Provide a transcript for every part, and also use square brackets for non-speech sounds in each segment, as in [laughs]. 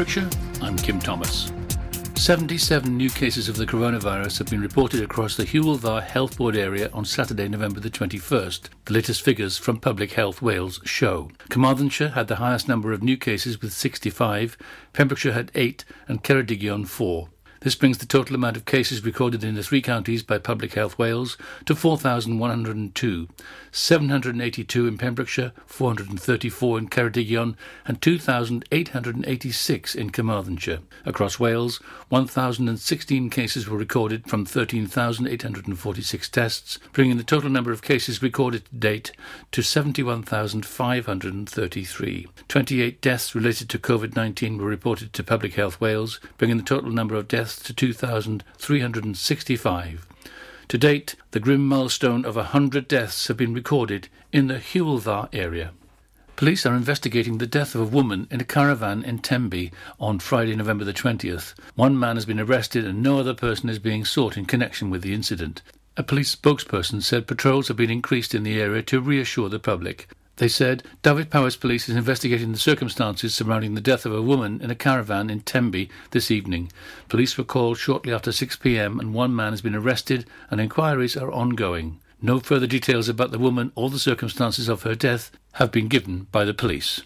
Pembrokeshire, I'm Kim Thomas. 77 new cases of the coronavirus have been reported across the Hywel Dda Health Board area on Saturday, November the 21st. The latest figures from Public Health Wales show. Carmarthenshire had the highest number of new cases with 65, Pembrokeshire had 8, and Ceredigion 4. This brings the total amount of cases recorded in the three counties by Public Health Wales to 4,102, 782 in Pembrokeshire, 434 in Ceredigion, and 2,886 in Carmarthenshire. Across Wales, 1,016 cases were recorded from 13,846 tests, bringing the total number of cases recorded to date to 71,533. 28 deaths related to COVID 19 were reported to Public Health Wales, bringing the total number of deaths to 2,365. To date, the grim milestone of 100 deaths have been recorded in the Dda area. Police are investigating the death of a woman in a caravan in Tenby on Friday, November the 20th. One man has been arrested and no other person is being sought in connection with the incident. A police spokesperson said patrols have been increased in the area to reassure the public. They said Dyfed-Powys Police is investigating the circumstances surrounding the death of a woman in a caravan in Tenby this evening. Police were called shortly after 6 pm and one man has been arrested and inquiries are ongoing. No further details about the woman or the circumstances of her death have been given by the police.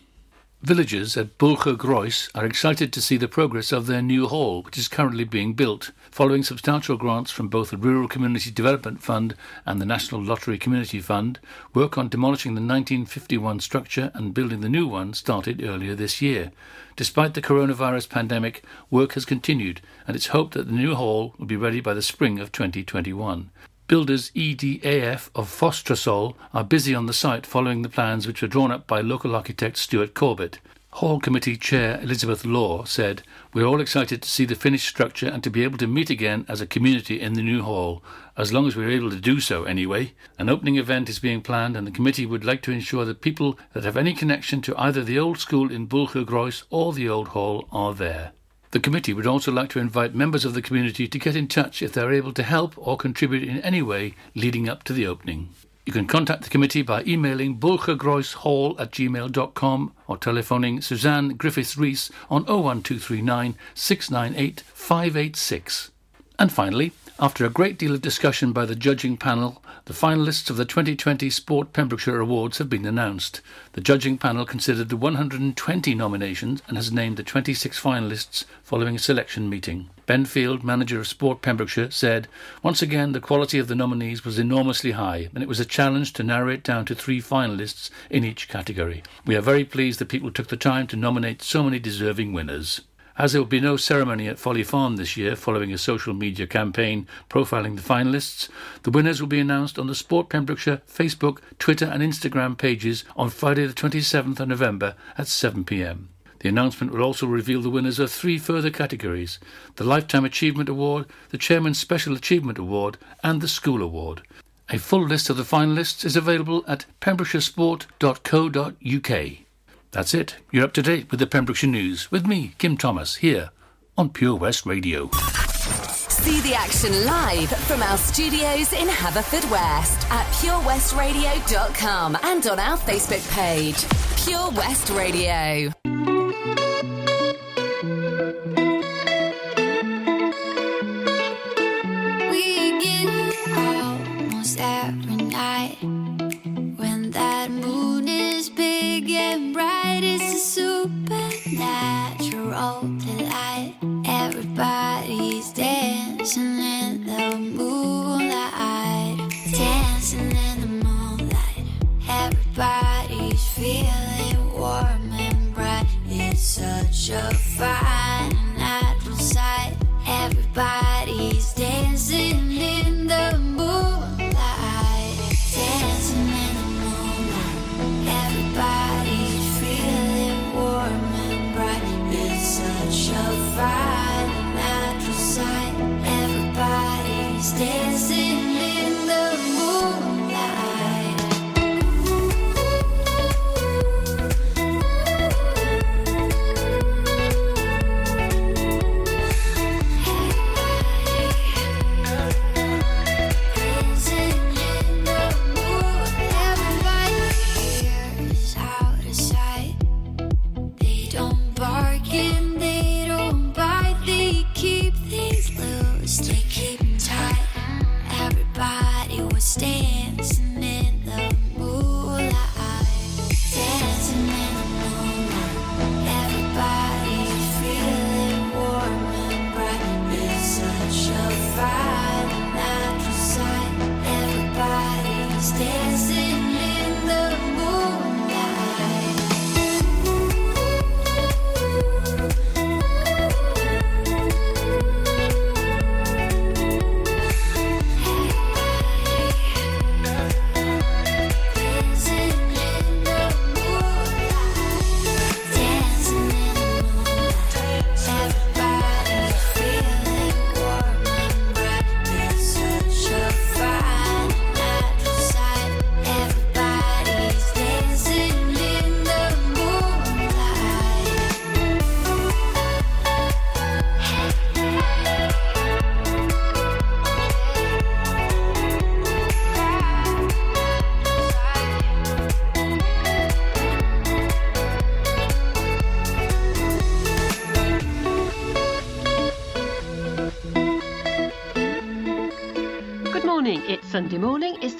Villagers at Bwlch Groes are excited to see the progress of their new hall, which is currently being built. Following substantial grants from both the Rural Community Development Fund and the National Lottery Community Fund, work on demolishing the 1951 structure and building the new one started earlier this year. Despite the coronavirus pandemic, work has continued, and it's hoped that the new hall will be ready by the spring of 2021. Builders EDAF of Ffostrasol are busy on the site following the plans which were drawn up by local architect Stuart Corbett. Hall Committee Chair Elizabeth Law said, We're all excited to see the finished structure and to be able to meet again as a community in the new hall, as long as we're able to do so anyway. An opening event is being planned and the committee would like to ensure that people that have any connection to either the old school in Bwlch or the old hall are there. The committee would also like to invite members of the community to get in touch if they are able to help or contribute in any way leading up to the opening. You can contact the committee by emailing bulchergroishall at gmail.com or telephoning Suzanne Griffiths Rees on 01239 698 586. And finally, after a great deal of discussion by the judging panel, the finalists of the 2020 Sport Pembrokeshire Awards have been announced. The judging panel considered the 120 nominations and has named the 26 finalists following a selection meeting. Ben Field, manager of Sport Pembrokeshire, said, Once again, the quality of the nominees was enormously high, and it was a challenge to narrow it down to three finalists in each category. We are very pleased that people took the time to nominate so many deserving winners. As there will be no ceremony at Folly Farm this year following a social media campaign profiling the finalists, the winners will be announced on the Sport Pembrokeshire Facebook, Twitter, and Instagram pages on Friday, the 27th of November at 7 pm. The announcement will also reveal the winners of three further categories the Lifetime Achievement Award, the Chairman's Special Achievement Award, and the School Award. A full list of the finalists is available at pembrokeshiresport.co.uk. That's it. You're up to date with the Pembrokeshire News with me, Kim Thomas, here on Pure West Radio. See the action live from our studios in Haverfordwest at purewestradio.com and on our Facebook page, Pure West Radio. We get almost every night bright. A supernatural delight. Everybody's dancing in the moonlight, dancing in the moonlight. Everybody's feeling warm and bright. It's such a fine natural sight. Everybody's dancing dancing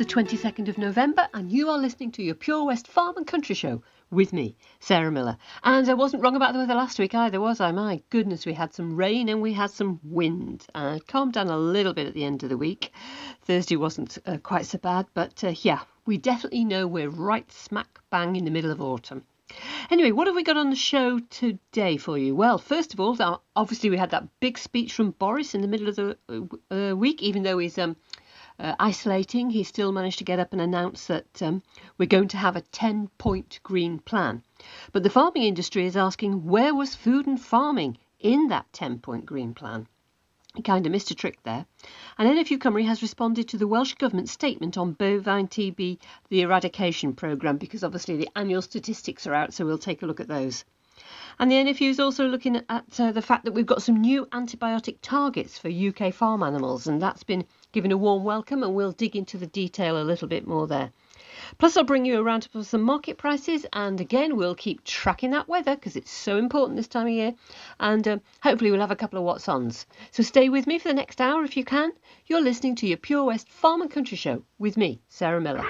the 22nd of November, and you are listening to your Pure West Farm and Country Show with me, Sarah Miller. And I wasn't wrong about the weather last week either, was I? My goodness, we had some rain and we had some wind. Uh, calmed down a little bit at the end of the week. Thursday wasn't uh, quite so bad, but uh, yeah, we definitely know we're right smack bang in the middle of autumn. Anyway, what have we got on the show today for you? Well, first of all, obviously we had that big speech from Boris in the middle of the uh, uh week, even though he's um, uh, isolating, he still managed to get up and announce that um, we're going to have a 10 point green plan. But the farming industry is asking where was food and farming in that 10 point green plan? He kind of missed a trick there. And NFU Cymru has responded to the Welsh Government statement on bovine TB, the eradication programme, because obviously the annual statistics are out, so we'll take a look at those. And the NFU is also looking at uh, the fact that we've got some new antibiotic targets for UK farm animals, and that's been given a warm welcome, and we'll dig into the detail a little bit more there. Plus, I'll bring you around to some market prices, and again, we'll keep tracking that weather because it's so important this time of year. And um, hopefully, we'll have a couple of what's ons. So stay with me for the next hour if you can. You're listening to your Pure West Farm and Country Show with me, Sarah Miller.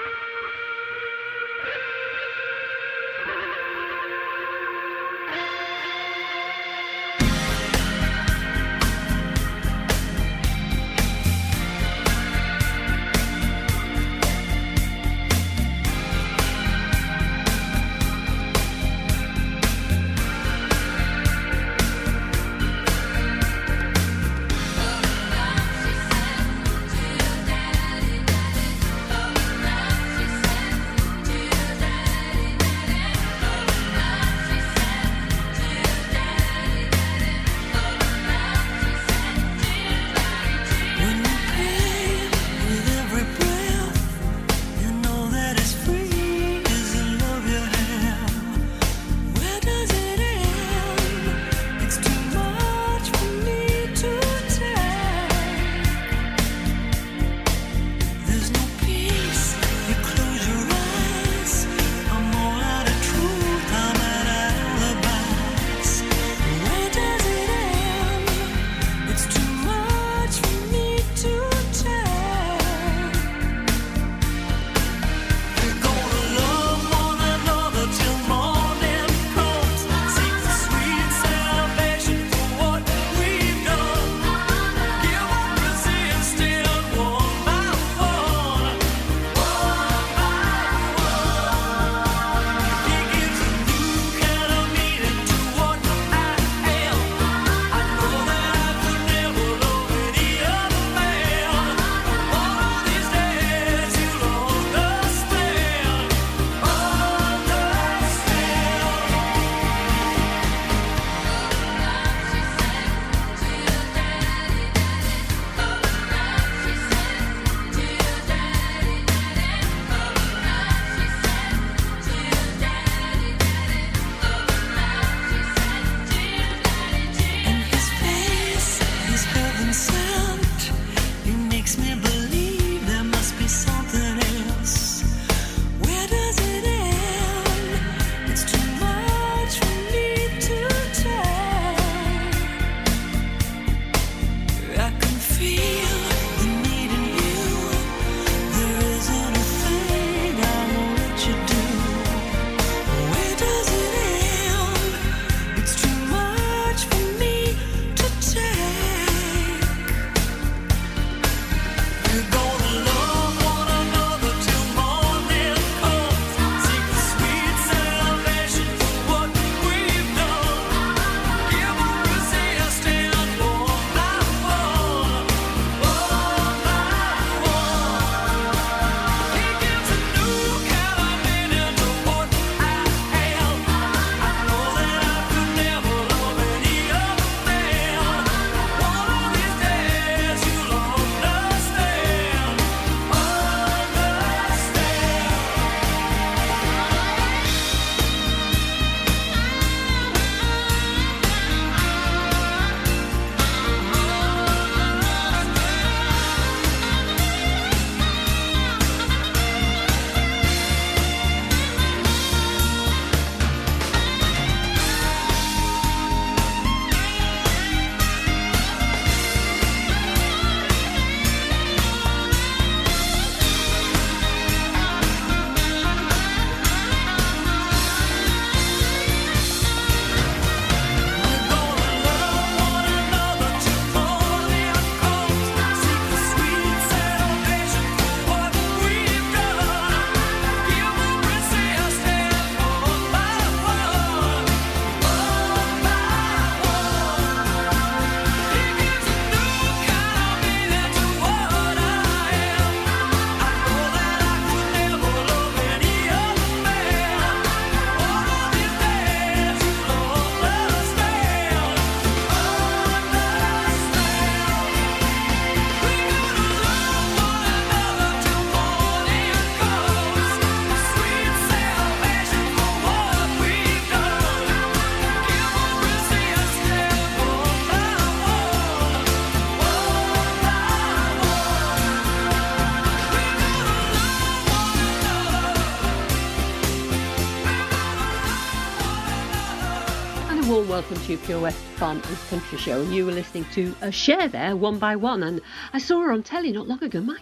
Welcome to Pure West Farm and Country Show. And you were listening to a Cher there, one by one. And I saw her on telly not long ago. My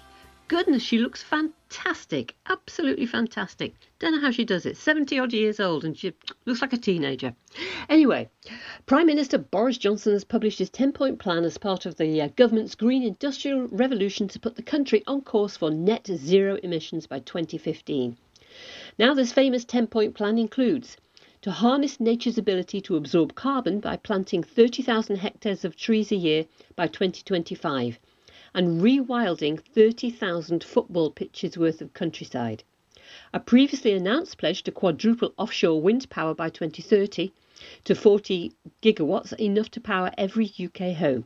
goodness, she looks fantastic. Absolutely fantastic. Don't know how she does it. 70 odd years old and she looks like a teenager. Anyway, Prime Minister Boris Johnson has published his 10 point plan as part of the uh, government's green industrial revolution to put the country on course for net zero emissions by 2015. Now, this famous 10 point plan includes to harness nature's ability to absorb carbon by planting 30,000 hectares of trees a year by 2025 and rewilding 30,000 football pitches worth of countryside. A previously announced pledge to quadruple offshore wind power by 2030 to 40 gigawatts, enough to power every UK home.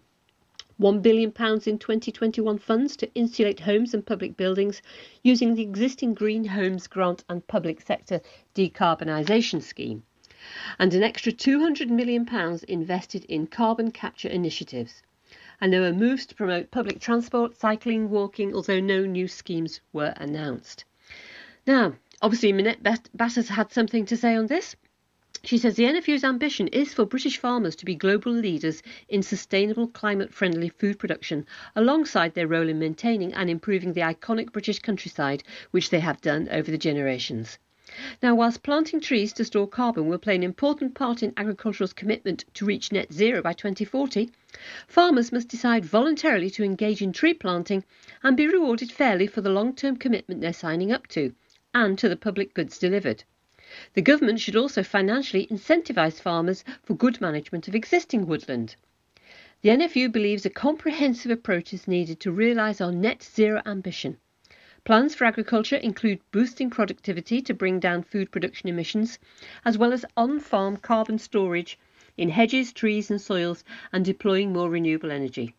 £1 billion in 2021 funds to insulate homes and public buildings using the existing Green Homes Grant and Public Sector Decarbonisation Scheme and an extra £200 million invested in carbon capture initiatives. And there were moves to promote public transport, cycling, walking, although no new schemes were announced. Now, obviously, Minette Batters had something to say on this. She says the NFU's ambition is for British farmers to be global leaders in sustainable, climate friendly food production, alongside their role in maintaining and improving the iconic British countryside, which they have done over the generations. Now, whilst planting trees to store carbon will play an important part in agriculture's commitment to reach net zero by 2040, farmers must decide voluntarily to engage in tree planting and be rewarded fairly for the long term commitment they're signing up to and to the public goods delivered. The government should also financially incentivise farmers for good management of existing woodland. The NFU believes a comprehensive approach is needed to realise our net zero ambition. Plans for agriculture include boosting productivity to bring down food production emissions, as well as on farm carbon storage in hedges, trees, and soils, and deploying more renewable energy.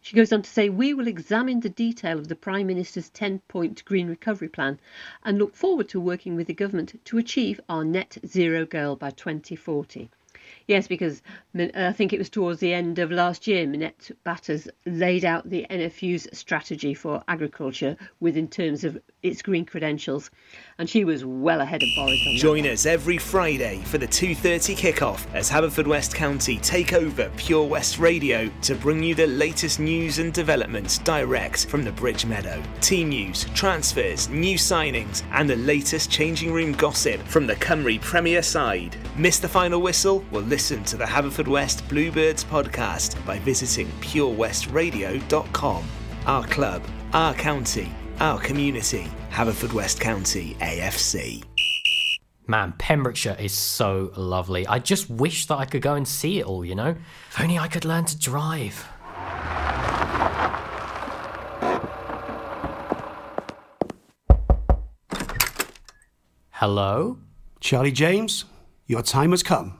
She goes on to say, We will examine the detail of the Prime Minister's 10 point green recovery plan and look forward to working with the government to achieve our net zero goal by 2040. Yes, because uh, I think it was towards the end of last year, Minette Batters laid out the NFU's strategy for agriculture within terms of its green credentials, and she was well ahead of Boris. Join us every Friday for the 2:30 kickoff as Haverfordwest County take over Pure West Radio to bring you the latest news and developments direct from the Bridge Meadow. Team news, transfers, new signings, and the latest changing room gossip from the Cymru Premier side. Miss the final whistle? Well, listen listen to the Haverfordwest Bluebirds podcast by visiting purewestradio.com. Our club, our county, our community, Haverfordwest County AFC. Man, Pembrokeshire is so lovely. I just wish that I could go and see it all, you know? If only I could learn to drive. Hello? Charlie James, your time has come.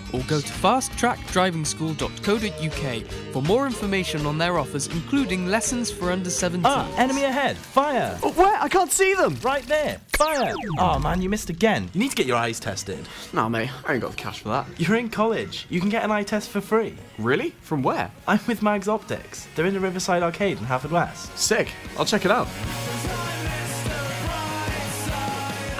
or go to fasttrackdrivingschool.co.uk for more information on their offers, including lessons for under 17. Ah, enemy ahead! Fire! Oh, where? I can't see them! Right there! Fire! Oh man, you missed again. You need to get your eyes tested. Nah, mate, I ain't got the cash for that. You're in college. You can get an eye test for free. Really? From where? I'm with Mags Optics. They're in the Riverside Arcade in Haverfordwest. Sick. I'll check it out.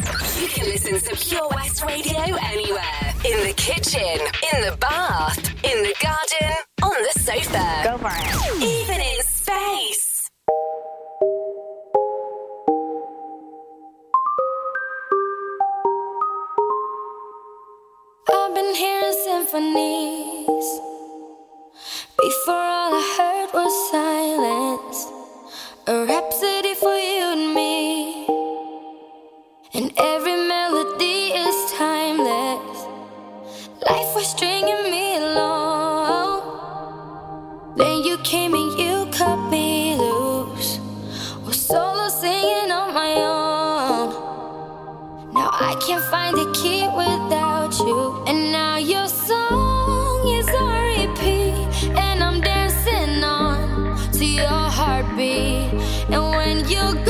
You can listen to Pure West Radio anywhere. In the kitchen, in the bath, in the garden, on the sofa. Go for it. Even in space. I've been hearing symphonies. Before all I heard was silence. A rhapsody for you and every melody is timeless. Life was stringing me along. Then you came and you cut me loose. Was solo singing on my own. Now I can't find a key without you. And now your song is on repeat. And I'm dancing on to your heartbeat. And when you go.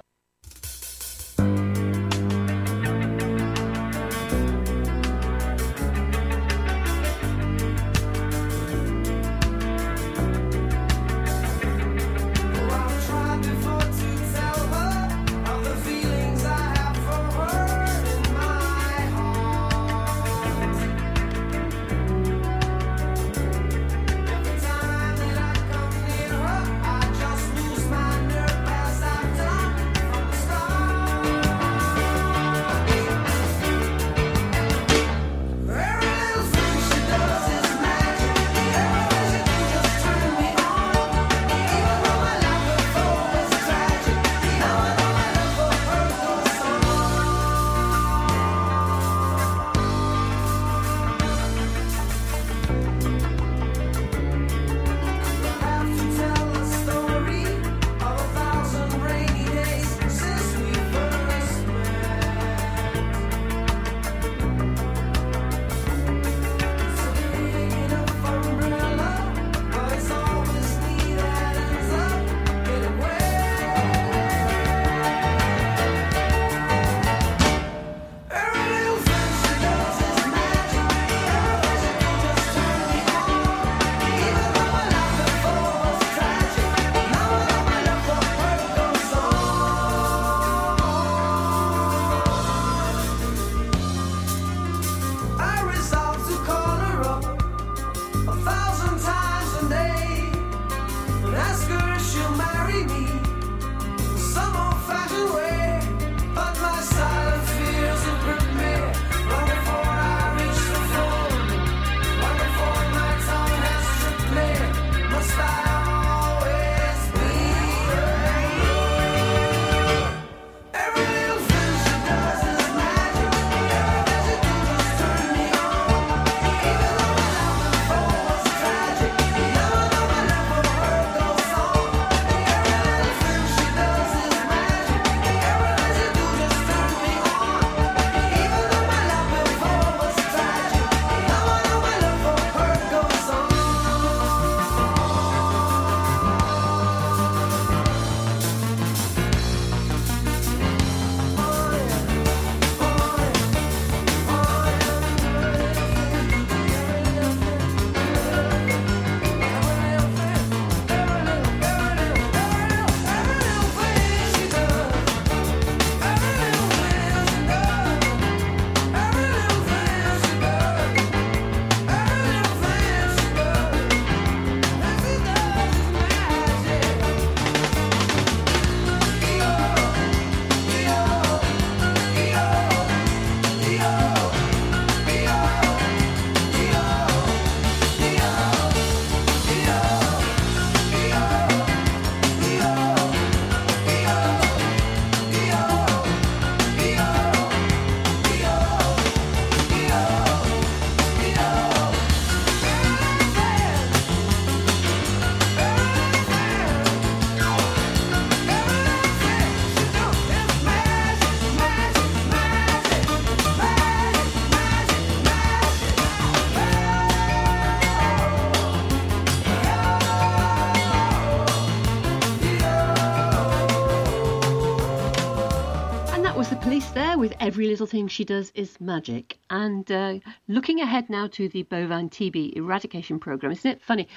Every little thing she does is magic. And uh, looking ahead now to the bovine TB eradication programme, isn't it funny?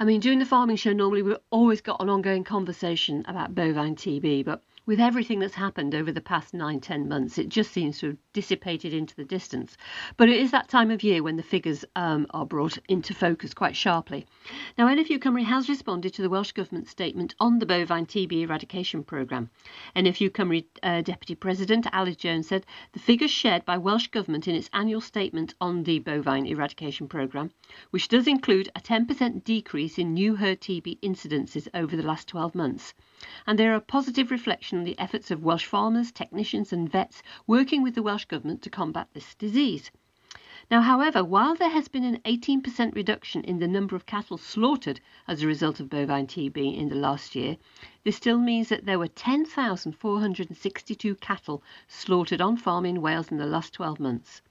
I mean, during the farming show, normally we've always got an ongoing conversation about bovine TB, but with everything that's happened over the past nine, ten months, it just seems to have dissipated into the distance. But it is that time of year when the figures um, are brought into focus quite sharply. Now, NFU Cymru has responded to the Welsh Government statement on the bovine TB eradication programme. NFU Cymru uh, Deputy President Alice Jones said the figures shared by Welsh Government in its annual statement on the bovine eradication programme, which does include a 10% decrease in new herd TB incidences over the last 12 months, and they're a positive reflection on the efforts of Welsh farmers, technicians, and vets working with the Welsh Government to combat this disease. Now, however, while there has been an 18% reduction in the number of cattle slaughtered as a result of bovine TB in the last year, this still means that there were 10,462 cattle slaughtered on farm in Wales in the last 12 months.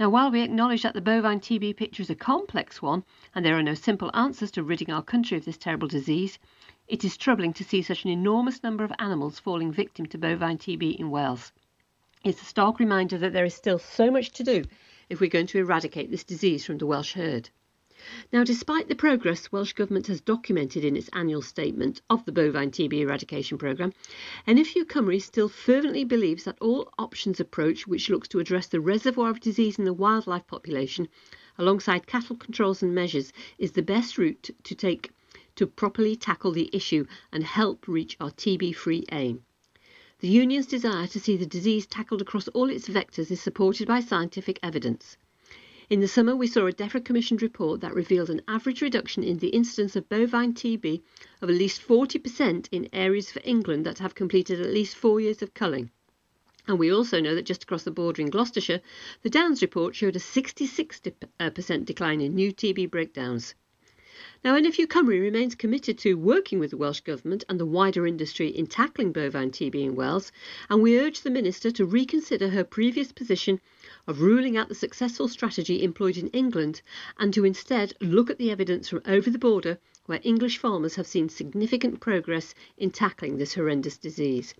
Now, while we acknowledge that the bovine TB picture is a complex one and there are no simple answers to ridding our country of this terrible disease, it is troubling to see such an enormous number of animals falling victim to bovine TB in Wales. It's a stark reminder that there is still so much to do if we're going to eradicate this disease from the Welsh herd. Now, despite the progress Welsh Government has documented in its annual statement of the bovine TB eradication programme, NFU Cymru still fervently believes that all options approach which looks to address the reservoir of disease in the wildlife population, alongside cattle controls and measures, is the best route to take to properly tackle the issue and help reach our TB free aim. The Union's desire to see the disease tackled across all its vectors is supported by scientific evidence. In the summer, we saw a DEFRA commissioned report that revealed an average reduction in the incidence of bovine TB of at least 40% in areas for England that have completed at least four years of culling. And we also know that just across the border in Gloucestershire, the Downs report showed a 66% uh, decline in new TB breakdowns. Now, NFU Cymru remains committed to working with the Welsh Government and the wider industry in tackling bovine TB in Wales, and we urge the Minister to reconsider her previous position of ruling out the successful strategy employed in England and to instead look at the evidence from over the border where English farmers have seen significant progress in tackling this horrendous disease.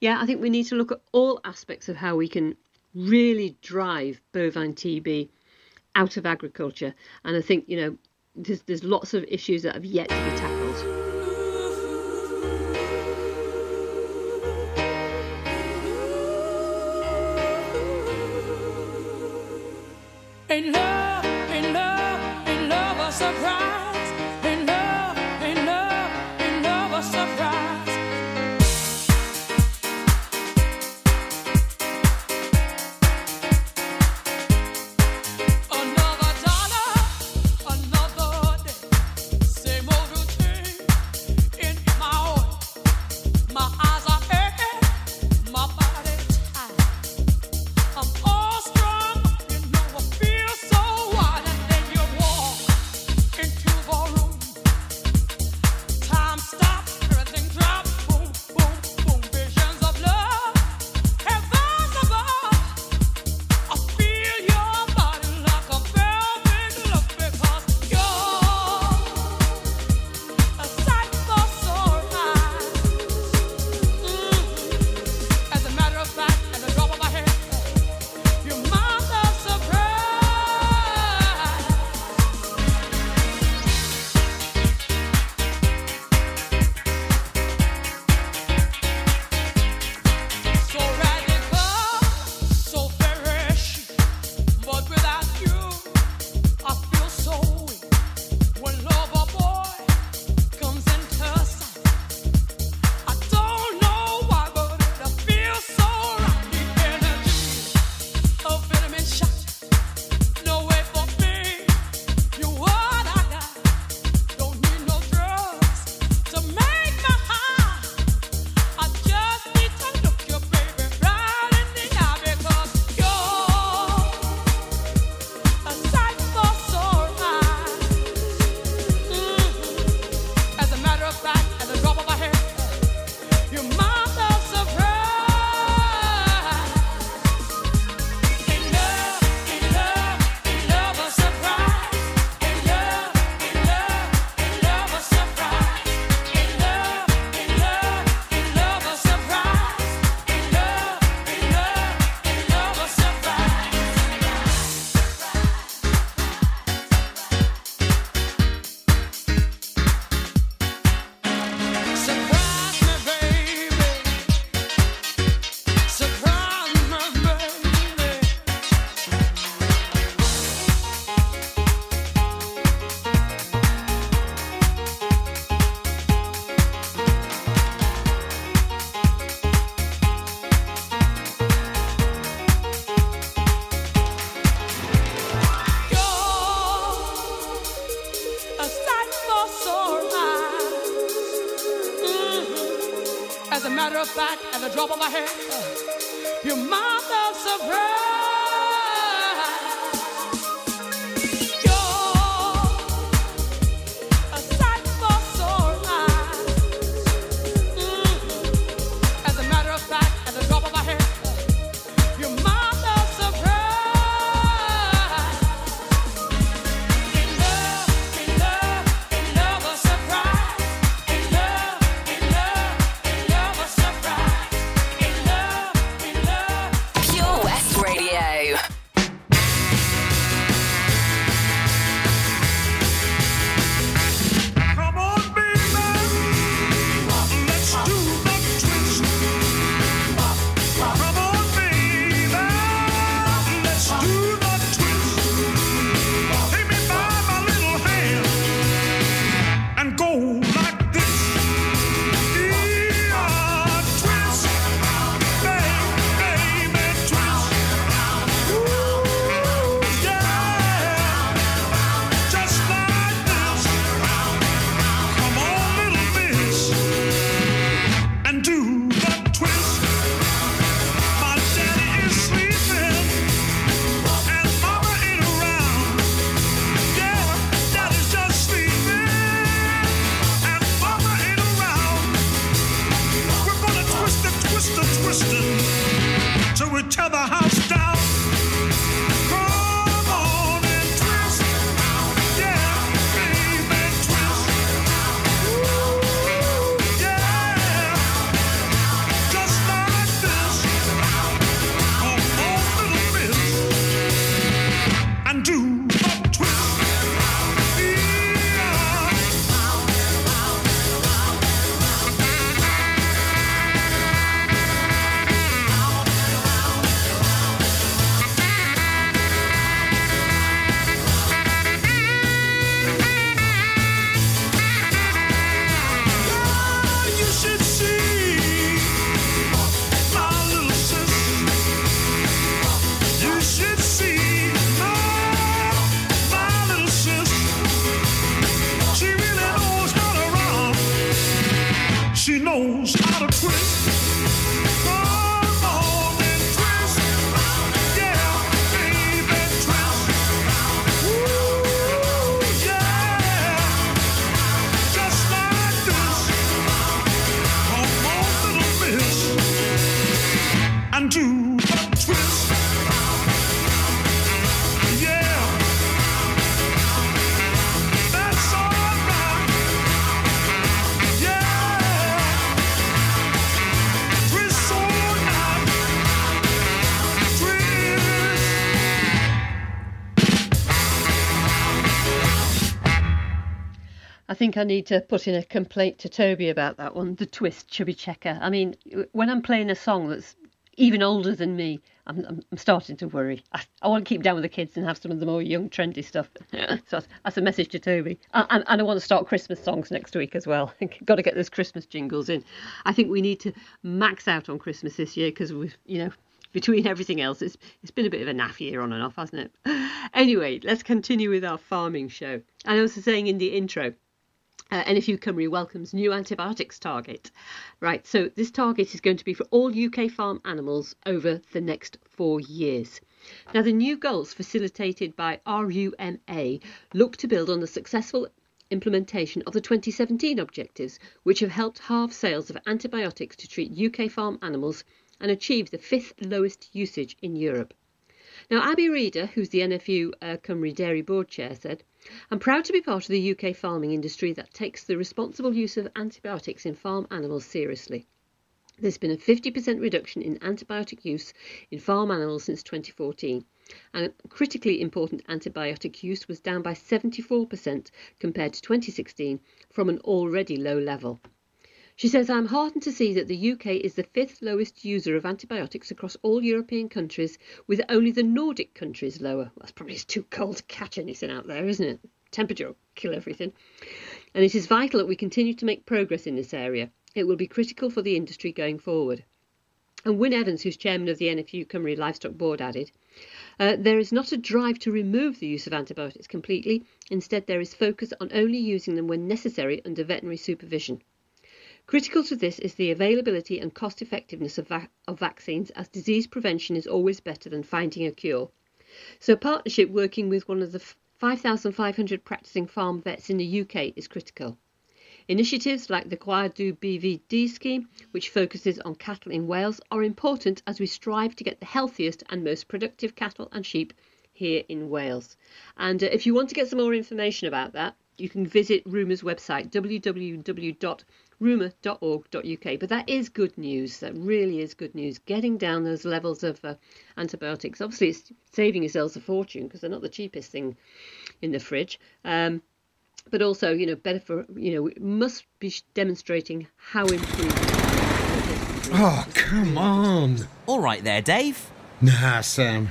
Yeah, I think we need to look at all aspects of how we can really drive bovine TB out of agriculture. And I think, you know, there's, there's lots of issues that have yet to be tackled. Love, think I need to put in a complaint to Toby about that one, the twist chubby checker. I mean, when I'm playing a song that's even older than me, I'm, I'm, I'm starting to worry. I, I want to keep down with the kids and have some of the more young, trendy stuff. so that's, that's a message to Toby. And, and I want to start Christmas songs next week as well. [laughs] Got to get those Christmas jingles in. I think we need to max out on Christmas this year because we've, you know, between everything else, it's it's been a bit of a naff year on and off, hasn't it? [laughs] Anyway, let's continue with our farming show. And I was saying in the intro, uh, NFU Cymru welcomes new antibiotics target. Right, so this target is going to be for all UK farm animals over the next four years. Now, the new goals facilitated by RUMA look to build on the successful implementation of the 2017 objectives, which have helped halve sales of antibiotics to treat UK farm animals and achieve the fifth lowest usage in Europe. Now, Abi Reader, who's the NFU uh, Cymru Dairy Board Chair, said, I'm proud to be part of the UK farming industry that takes the responsible use of antibiotics in farm animals seriously. There's been a 50% reduction in antibiotic use in farm animals since 2014, and critically important antibiotic use was down by 74% compared to 2016 from an already low level. She says, I'm heartened to see that the UK is the fifth lowest user of antibiotics across all European countries, with only the Nordic countries lower. That's probably it's too cold to catch anything out there, isn't it? Temperature will kill everything. And it is vital that we continue to make progress in this area. It will be critical for the industry going forward. And Wyn Evans, who's chairman of the NFU Cymru Livestock Board, added, uh, There is not a drive to remove the use of antibiotics completely. Instead, there is focus on only using them when necessary under veterinary supervision. Critical to this is the availability and cost effectiveness of, vac- of vaccines, as disease prevention is always better than finding a cure. So, partnership working with one of the 5,500 practicing farm vets in the UK is critical. Initiatives like the Gwaredu BVD scheme, which focuses on cattle in Wales, are important as we strive to get the healthiest and most productive cattle and sheep here in Wales. And uh, if you want to get some more information about that, you can visit RUMA's website www.ruma.org.uk. But that is good news. That really is good news. Getting down those levels of uh, antibiotics. Obviously, it's saving yourselves a fortune because they're not the cheapest thing in the fridge. Um, but also, you know, better for you know, we must be demonstrating how improved. Oh, come on. All right there, Dave. Nah, Sam.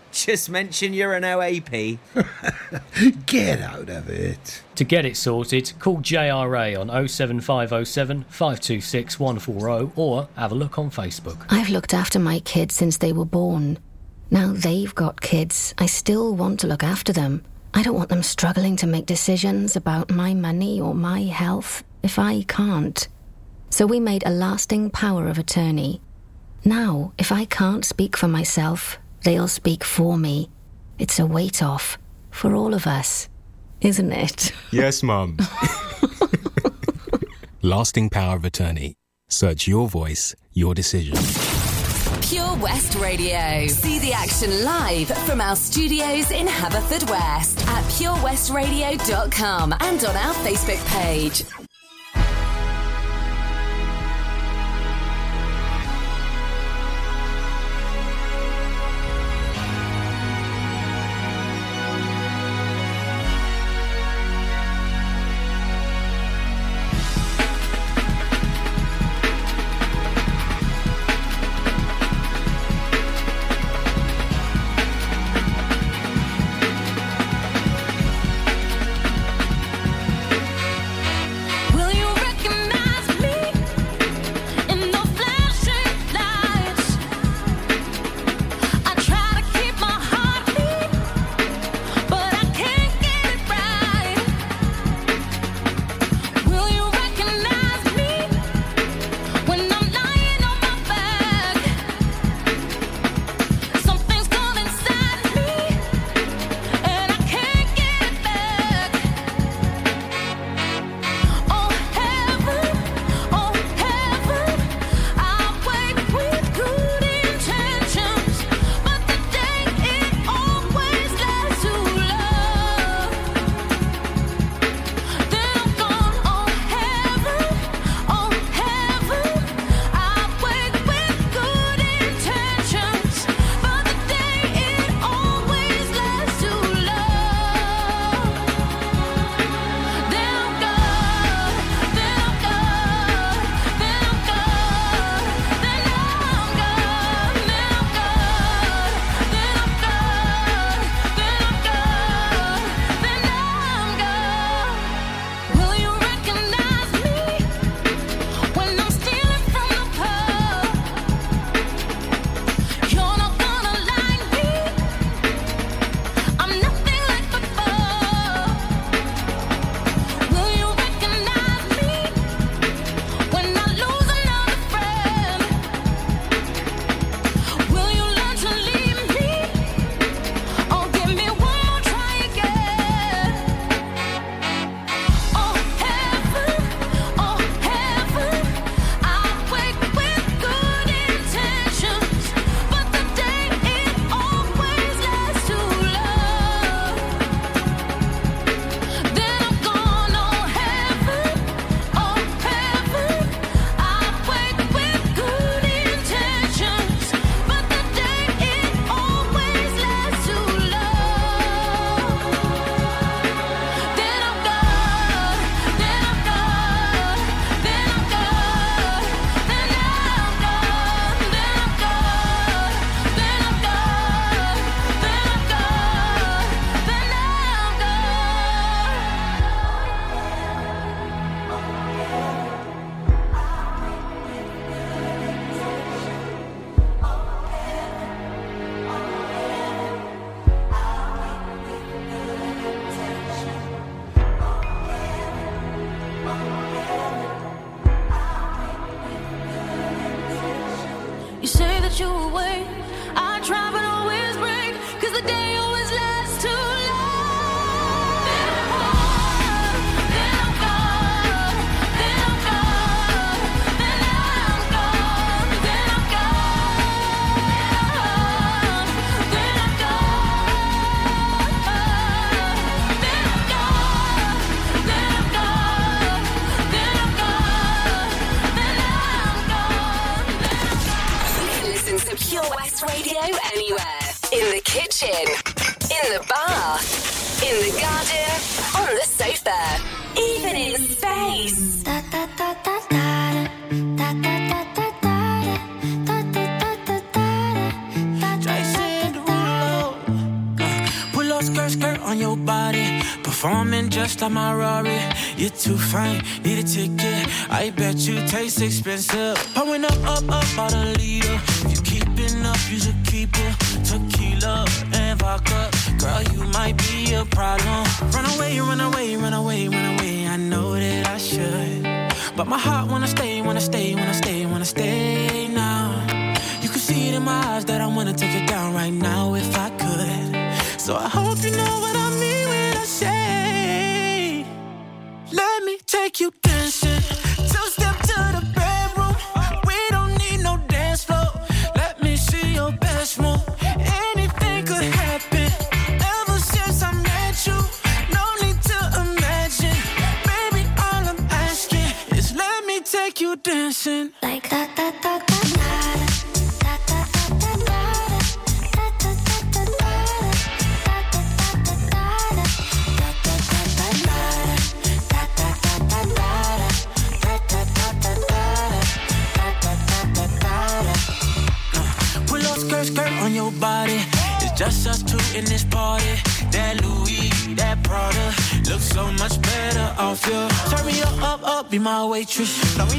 Just mention you're an OAP. [laughs] Get out of it. To get it sorted, call JRA on 07507 526 140 or have a look on Facebook. I've looked after my kids since they were born. Now they've got kids. I still want to look after them. I don't want them struggling to make decisions about my money or my health if I can't. So we made a lasting power of attorney. Now, if I can't speak for myself, they'll speak for me. It's a weight off for all of us, isn't it? [laughs] Yes, Mum. Lasting power of attorney. Search your voice, your decision. Pure West Radio. See the action live from our studios in Haverfordwest at purewestradio.com and on our Facebook page. Up, up, waitress.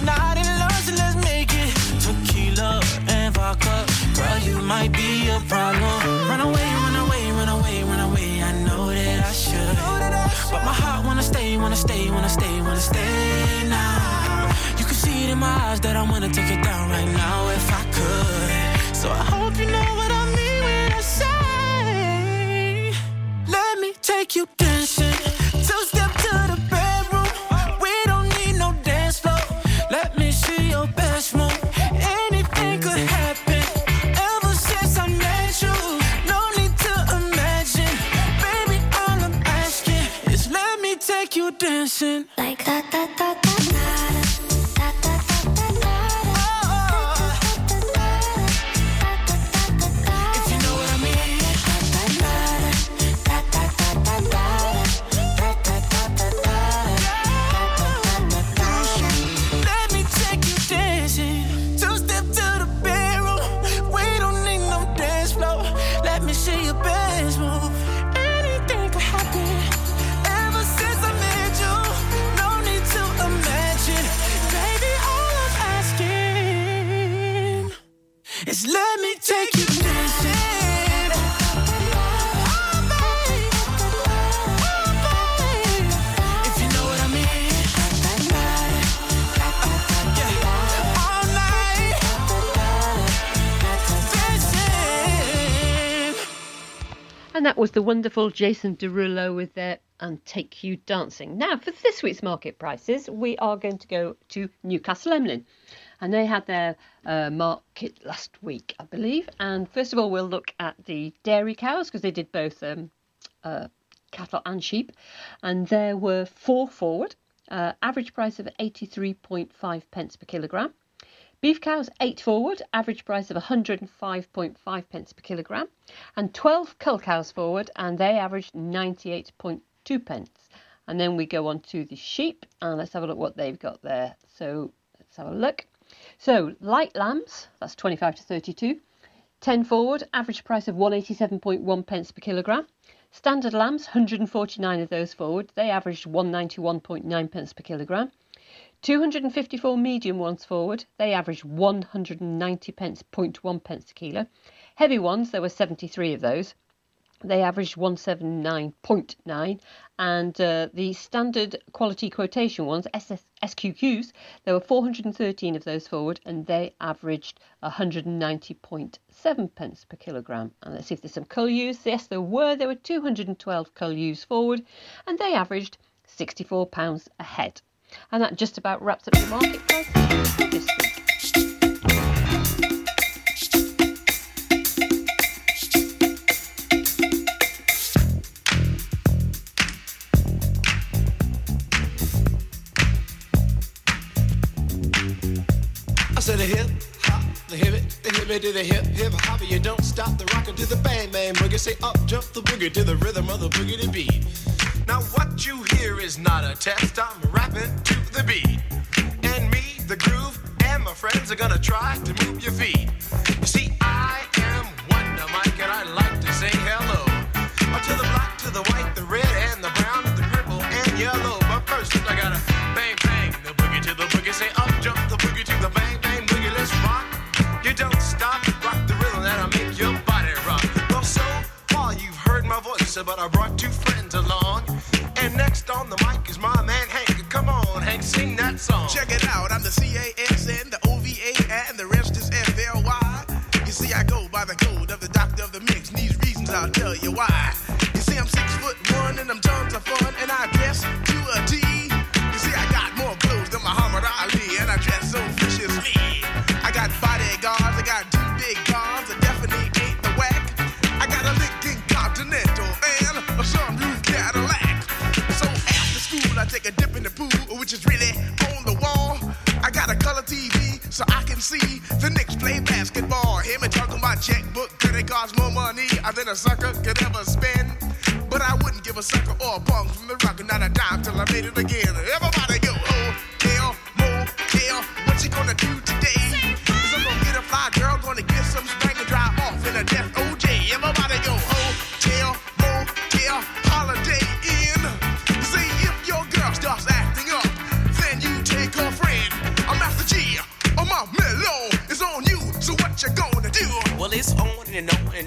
Was the wonderful Jason Derulo with their and Take You Dancing. Now, for this week's market prices, we are going to go to Newcastle Emlyn. And they had their uh, market last week, I believe. And first of all, we'll look at the dairy cows because they did both um, uh, cattle and sheep. And there were four forward, uh, average price of 83.5 pence per kilogram. Beef cows, eight forward, average price of 105.5 pence per kilogram, and 12 cull cows forward, and they averaged 98.2 pence. And then we go on to the sheep, and let's have a look what they've got there. So let's have a look. So light lambs, that's 25 to 32. 10 forward, average price of 187.1 pence per kilogram. Standard lambs, 149 of those forward, they averaged 191.9 pence per kilogram. 254 medium ones forward, they averaged 190 pence, 0.1 pence a kilo. Heavy ones, there were 73 of those. They averaged 179.9, and uh, the standard quality quotation ones, SS, SQQs, there were 413 of those forward, and they averaged 190.7 pence per kilogram. And let's see if there's some cull ewes. Yes, there were. There were 212 cull ewes forward, and they averaged 64 pounds a head. And that just about wraps up the market price. I said a hip hop the hip it, the hip it to the hip hip hopper. You don't stop the rocker to the bang bang boogie. Say up jump the boogie to the rhythm of the boogie to beat. Now what you hear is not a test. I'm rapping to the beat, and me, the groove, and my friends are gonna try to move your feet. You see, sing that song. Check it out,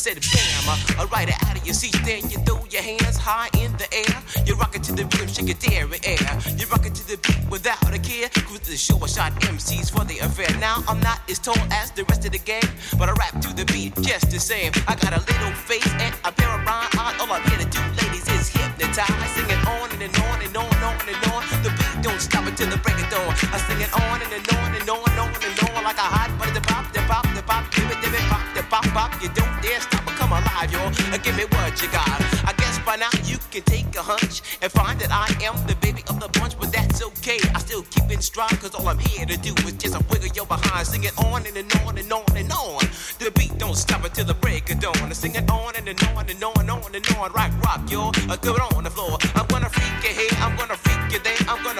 said bam, I ride it out of your seat. Then you throw your hands high in the air. You rock it to the rhythm, shake your dairy air. You rock it to the beat without a care. Cruise the show, I shot MCs for the affair. Now I'm not as tall as the rest of the gang, but I rap to the beat just the same. I got a little face and a pair of rhyme eyes. All I'm here to do, ladies, is hypnotize. Singing on and, and on and on and on and on. The beat don't stop until the break of dawn. I sing it on and, and on what you got. I guess by now you can take a hunch and find that I am the baby of the bunch, but that's okay. I still keep in stride, cause all I'm here to do is just a wiggle your behind. Sing it on and, and on and on and on. The beat don't stop until the break of dawn. I sing it on and, and on and on and on and on. Rock, rock, yo. Uh, Go on the floor. I'm gonna freak you here, I'm gonna freak you there. I'm gonna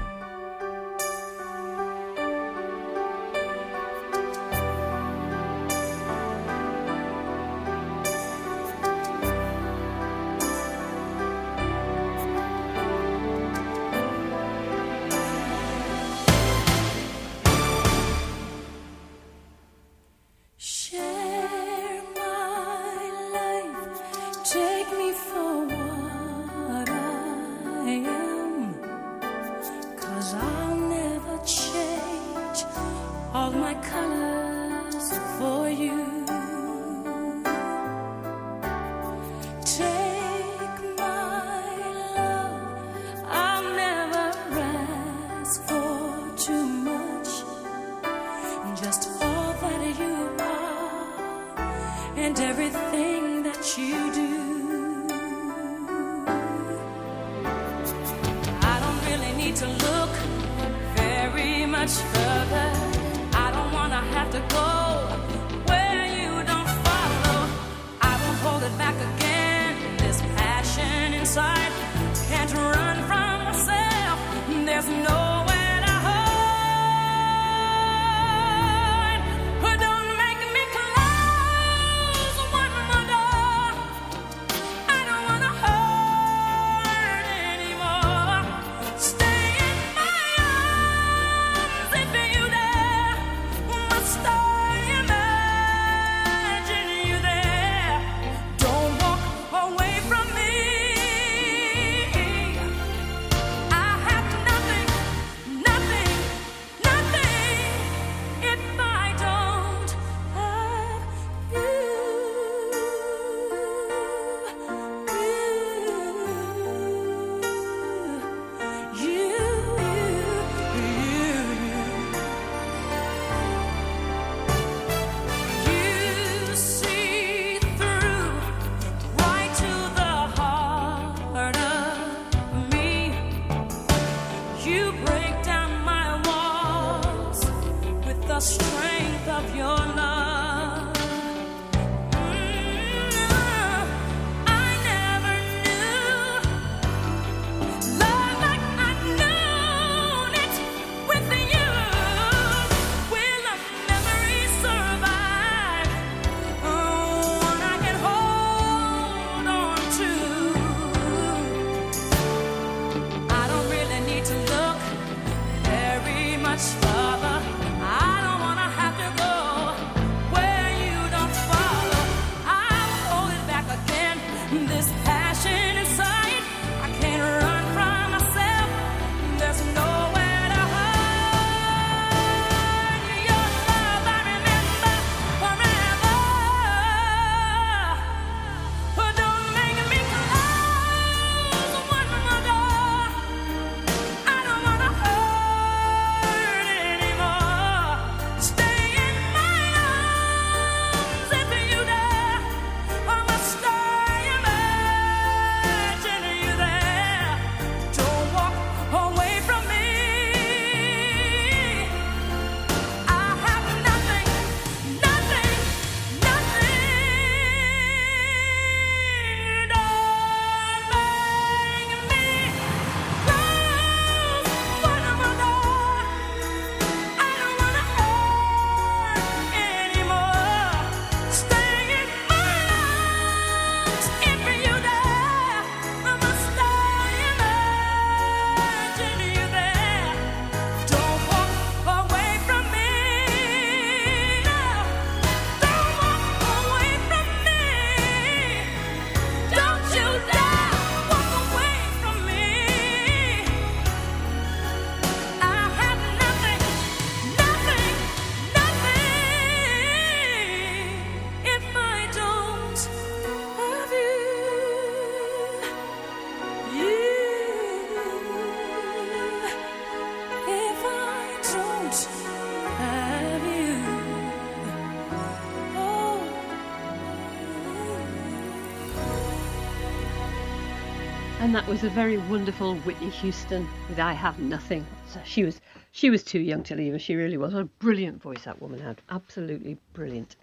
And that was a very wonderful Whitney Houston with "I Have Nothing." So she was she was too young to leave us. She really was. What a brilliant voice that woman had. Absolutely brilliant.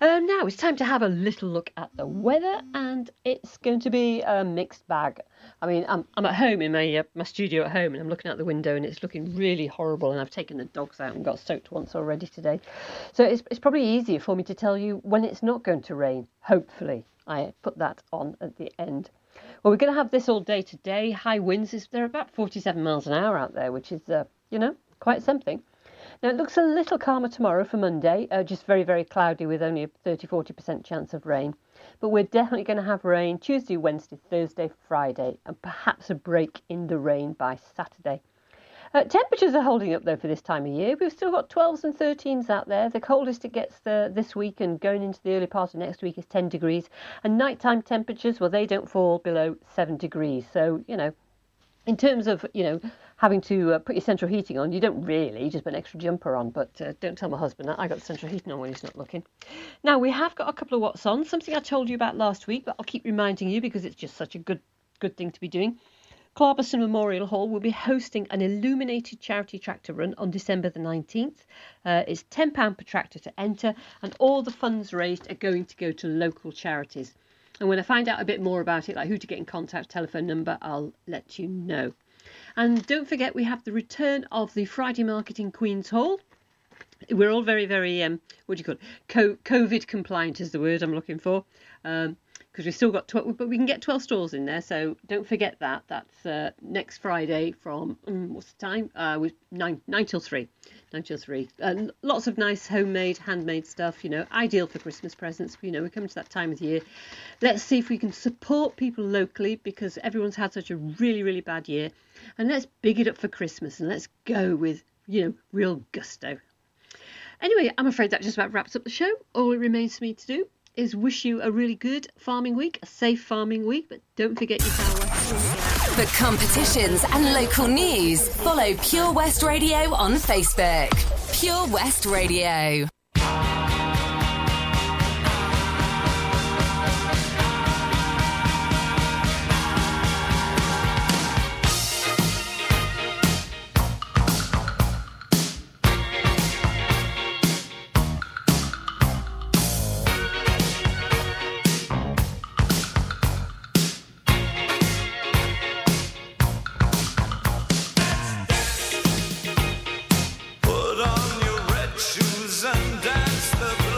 Um, now it's time to have a little look at the weather, and it's going to be a mixed bag. I mean, I'm I'm at home in my uh, my studio at home, and I'm looking out the window, and it's looking really horrible. And I've taken the dogs out and got soaked once already today, so it's it's probably easier for me to tell you when it's not going to rain. Hopefully, I put that on at the end. Well, we're going to have this all day today. High winds, is they're about 47 miles an hour out there, which is, uh, you know, quite something. Now, it looks a little calmer tomorrow for Monday, uh, just very, very cloudy with only a 30 40% chance of rain. But we're definitely going to have rain Tuesday, Wednesday, Thursday, Friday, and perhaps a break in the rain by Saturday. Uh, temperatures are holding up though for this time of year. We've still got 12s and 13s out there. The coldest it gets uh, this week and going into the early part of next week is 10 degrees. And nighttime temperatures, well, they don't fall below 7 degrees. So, you know, in terms of, you know, having to uh, put your central heating on, you don't really, you just put an extra jumper on. But uh, don't tell my husband that. I got the central heating on when he's not looking. Now, we have got a couple of what's on, something I told you about last week, but I'll keep reminding you because it's just such a good, good thing to be doing. Clarbeston Memorial Hall will be hosting an illuminated charity tractor run on December the 19th. Uh, it's £10 per tractor to enter, and all the funds raised are going to go to local charities. And when I find out a bit more about it, like who to get in contact, telephone number, I'll let you know. And don't forget, we have the return of the Friday market in Queen's Hall. We're all very, very, um, what do you call it? Co- COVID compliant is the word I'm looking for. Um, because we've still got 12, but we can get 12 stalls in there, so don't forget that. That's uh, next Friday from, um, what's the time? Uh, with 9, 9 till 3. 9 till 3. Uh, lots of nice homemade, handmade stuff, you know, ideal for Christmas presents. You know, we're coming to that time of the year. Let's see if we can support people locally because everyone's had such a really, really bad year. And let's big it up for Christmas and let's go with, you know, real gusto. Anyway, I'm afraid that just about wraps up the show. All it remains for me to do is wish you a really good farming week, a safe farming week, but don't forget your Power. For competitions and local news, follow Pure West Radio on Facebook. Pure West Radio. and dance the blues.